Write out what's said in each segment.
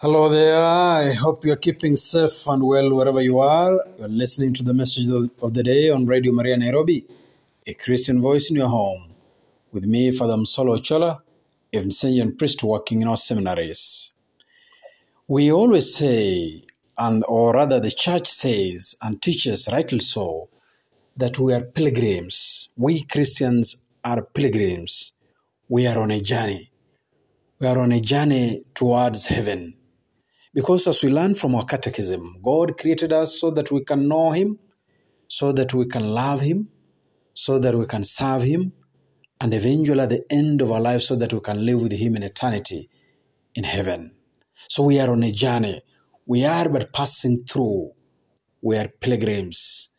Hello there. I hope you're keeping safe and well wherever you are. You're listening to the message of the day on Radio Maria Nairobi, a Christian voice in your home. With me, Father Msolo Chola, a Vincentian priest working in our seminaries. We always say, and or rather the church says and teaches rightly so, that we are pilgrims. We Christians are pilgrims. We are on a journey. We are on a journey towards heaven. Because as we learn from our catechism, God created us so that we can know Him, so that we can love Him, so that we can serve Him, and eventually at the end of our life, so that we can live with Him in eternity in heaven. So we are on a journey. We are but passing through. We are pilgrims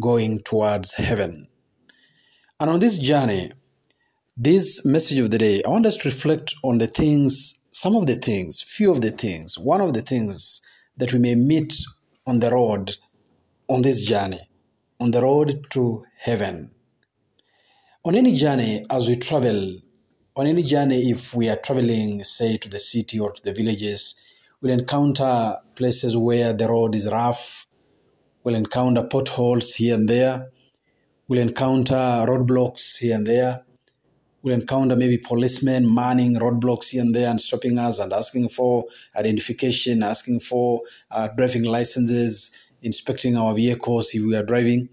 going towards heaven. And on this journey, this message of the day, I want us to reflect on the things, some of the things, few of the things, one of the things that we may meet on the road, on this journey, on the road to heaven. On any journey, as we travel, on any journey, if we are traveling, say, to the city or to the villages, we'll encounter places where the road is rough, we'll encounter potholes here and there, we'll encounter roadblocks here and there we encounter maybe policemen manning roadblocks here and there and stopping us and asking for identification, asking for uh, driving licenses, inspecting our vehicles if we are driving.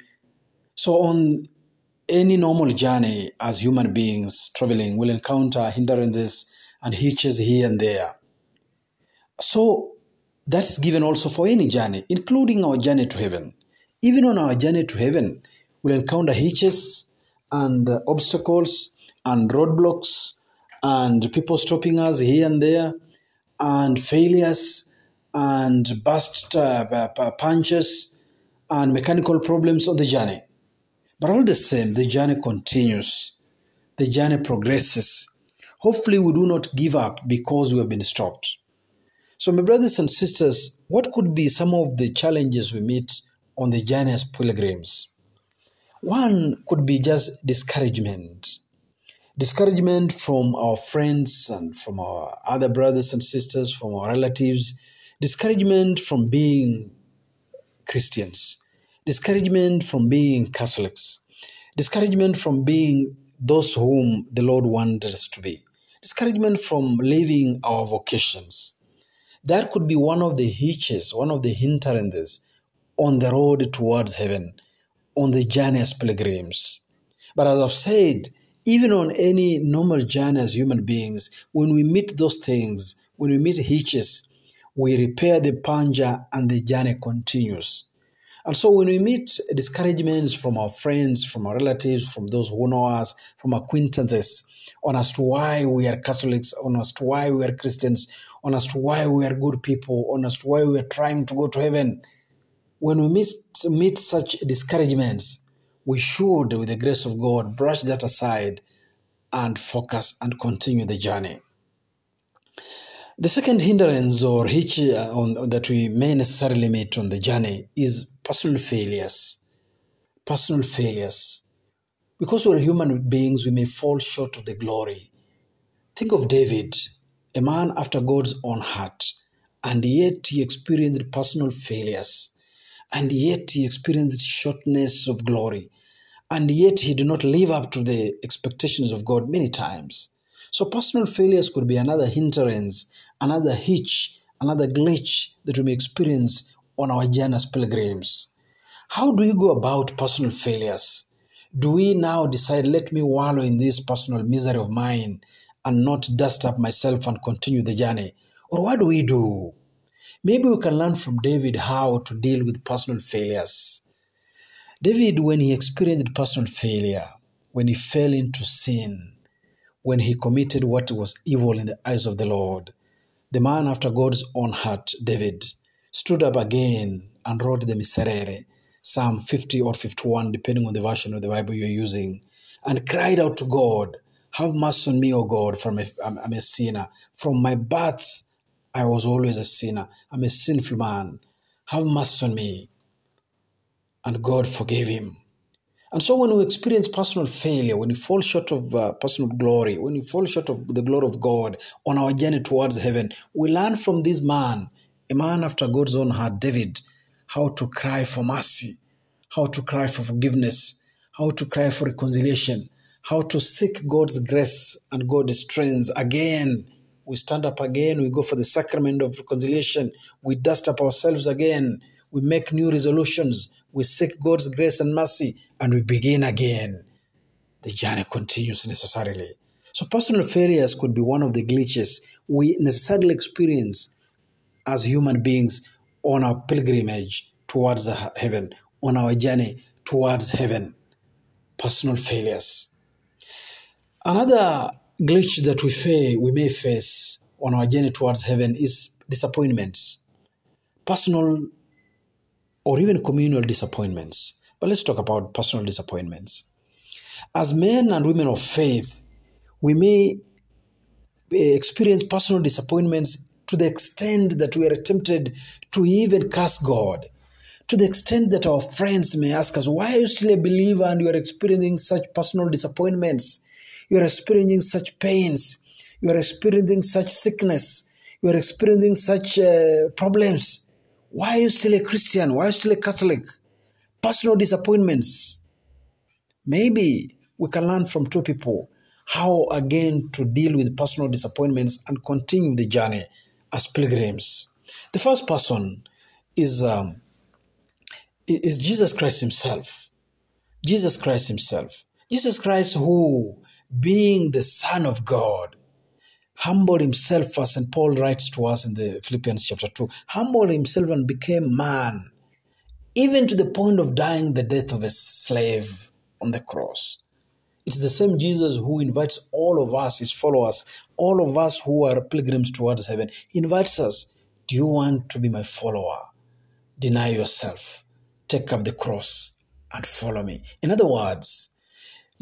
So, on any normal journey as human beings traveling, we'll encounter hindrances and hitches here and there. So, that's given also for any journey, including our journey to heaven. Even on our journey to heaven, we'll encounter hitches and uh, obstacles and roadblocks and people stopping us here and there and failures and bust uh, punches and mechanical problems on the journey. But all the same, the journey continues, the journey progresses. Hopefully, we do not give up because we have been stopped. So, my brothers and sisters, what could be some of the challenges we meet on the journey as pilgrims? One could be just discouragement discouragement from our friends and from our other brothers and sisters, from our relatives, discouragement from being Christians, discouragement from being Catholics, discouragement from being those whom the Lord wanted us to be, discouragement from living our vocations. That could be one of the hitches, one of the hindrances on the road towards heaven, on the journey as pilgrims. But as I've said, even on any normal journey as human beings, when we meet those things, when we meet hitches, we repair the puncture and the journey continues. And so when we meet discouragements from our friends, from our relatives, from those who know us, from acquaintances, on as to why we are Catholics, on as to why we are Christians, on as to why we are good people, on as to why we are trying to go to heaven, when we meet, meet such discouragements, we should, with the grace of God, brush that aside and focus and continue the journey. The second hindrance or hitch uh, on, that we may necessarily meet on the journey is personal failures. Personal failures. Because we're human beings, we may fall short of the glory. Think of David, a man after God's own heart, and yet he experienced personal failures and yet he experienced shortness of glory, and yet he did not live up to the expectations of God many times. So, personal failures could be another hindrance, another hitch, another glitch that we may experience on our journey as pilgrims. How do we go about personal failures? Do we now decide, let me wallow in this personal misery of mine and not dust up myself and continue the journey? Or what do we do? Maybe we can learn from David how to deal with personal failures. David, when he experienced personal failure, when he fell into sin, when he committed what was evil in the eyes of the Lord, the man after God's own heart, David, stood up again and wrote the Miserere, Psalm 50 or 51, depending on the version of the Bible you're using, and cried out to God, Have mercy on me, O God, for I'm a sinner. From my birth, I was always a sinner. I'm a sinful man. Have mercy on me. And God forgave him. And so, when we experience personal failure, when we fall short of uh, personal glory, when we fall short of the glory of God on our journey towards heaven, we learn from this man, a man after God's own heart, David, how to cry for mercy, how to cry for forgiveness, how to cry for reconciliation, how to seek God's grace and God's strength again. We stand up again, we go for the sacrament of reconciliation, we dust up ourselves again, we make new resolutions, we seek God's grace and mercy, and we begin again. The journey continues necessarily. So, personal failures could be one of the glitches we necessarily experience as human beings on our pilgrimage towards heaven, on our journey towards heaven. Personal failures. Another glitch that we, fa- we may face on our journey towards heaven is disappointments. Personal or even communal disappointments. But let's talk about personal disappointments. As men and women of faith, we may eh, experience personal disappointments to the extent that we are tempted to even curse God. To the extent that our friends may ask us, Why are you still a believer and you are experiencing such personal disappointments? You are experiencing such pains. You are experiencing such sickness. You are experiencing such uh, problems. Why are you still a Christian? Why are you still a Catholic? Personal disappointments. Maybe we can learn from two people how again to deal with personal disappointments and continue the journey as pilgrims. The first person is um, is Jesus Christ Himself. Jesus Christ Himself. Jesus Christ, who, being the Son of God, humbled himself, as St. Paul writes to us in the Philippians chapter 2, humbled himself and became man, even to the point of dying the death of a slave on the cross. It's the same Jesus who invites all of us, his followers, all of us who are pilgrims towards heaven. He invites us, Do you want to be my follower? Deny yourself, take up the cross, and follow me. In other words,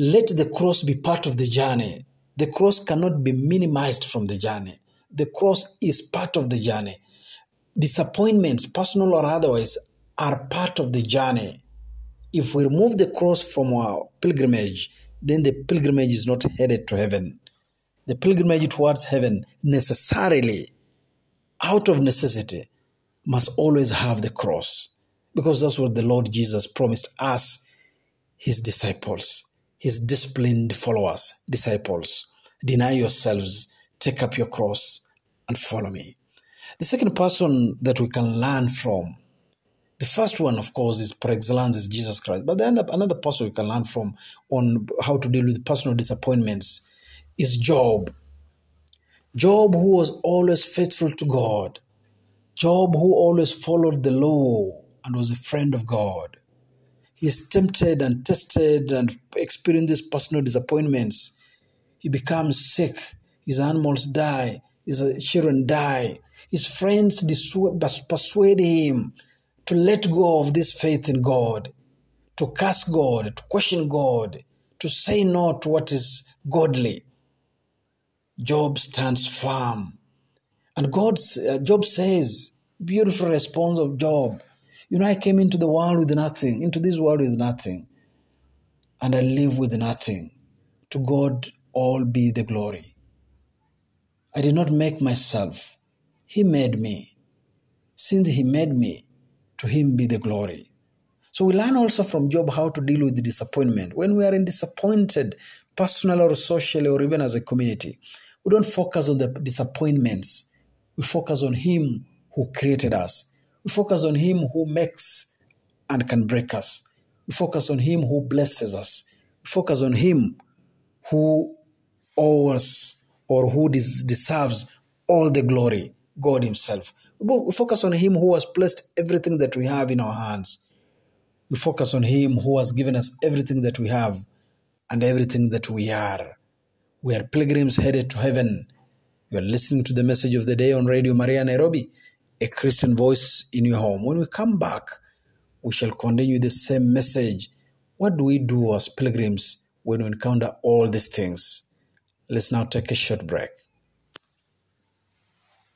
let the cross be part of the journey. The cross cannot be minimized from the journey. The cross is part of the journey. Disappointments, personal or otherwise, are part of the journey. If we remove the cross from our pilgrimage, then the pilgrimage is not headed to heaven. The pilgrimage towards heaven necessarily, out of necessity, must always have the cross because that's what the Lord Jesus promised us, his disciples, his disciplined followers, disciples. Deny yourselves, take up your cross, and follow me. The second person that we can learn from, the first one, of course, is par excellence is Jesus Christ. But then another person we can learn from on how to deal with personal disappointments is Job. Job, who was always faithful to God. Job, who always followed the law and was a friend of God. Is tempted and tested and experiences personal disappointments. He becomes sick. His animals die. His children die. His friends persuade him to let go of this faith in God, to curse God, to question God, to say no to what is godly. Job stands firm. And God, uh, Job says, beautiful response of Job. You know, I came into the world with nothing, into this world with nothing, and I live with nothing. To God all be the glory. I did not make myself, He made me. Since He made me, to Him be the glory. So we learn also from Job how to deal with the disappointment. When we are in disappointed, personally or socially, or even as a community, we don't focus on the disappointments. We focus on Him who created us. We focus on Him who makes and can break us. We focus on Him who blesses us. We focus on Him who owes or who des- deserves all the glory, God Himself. We focus on Him who has placed everything that we have in our hands. We focus on Him who has given us everything that we have and everything that we are. We are pilgrims headed to heaven. You are listening to the message of the day on Radio Maria Nairobi, a Christian voice in your home. When we come back, we shall continue the same message. What do we do as pilgrims when we encounter all these things? Let's now take a short break.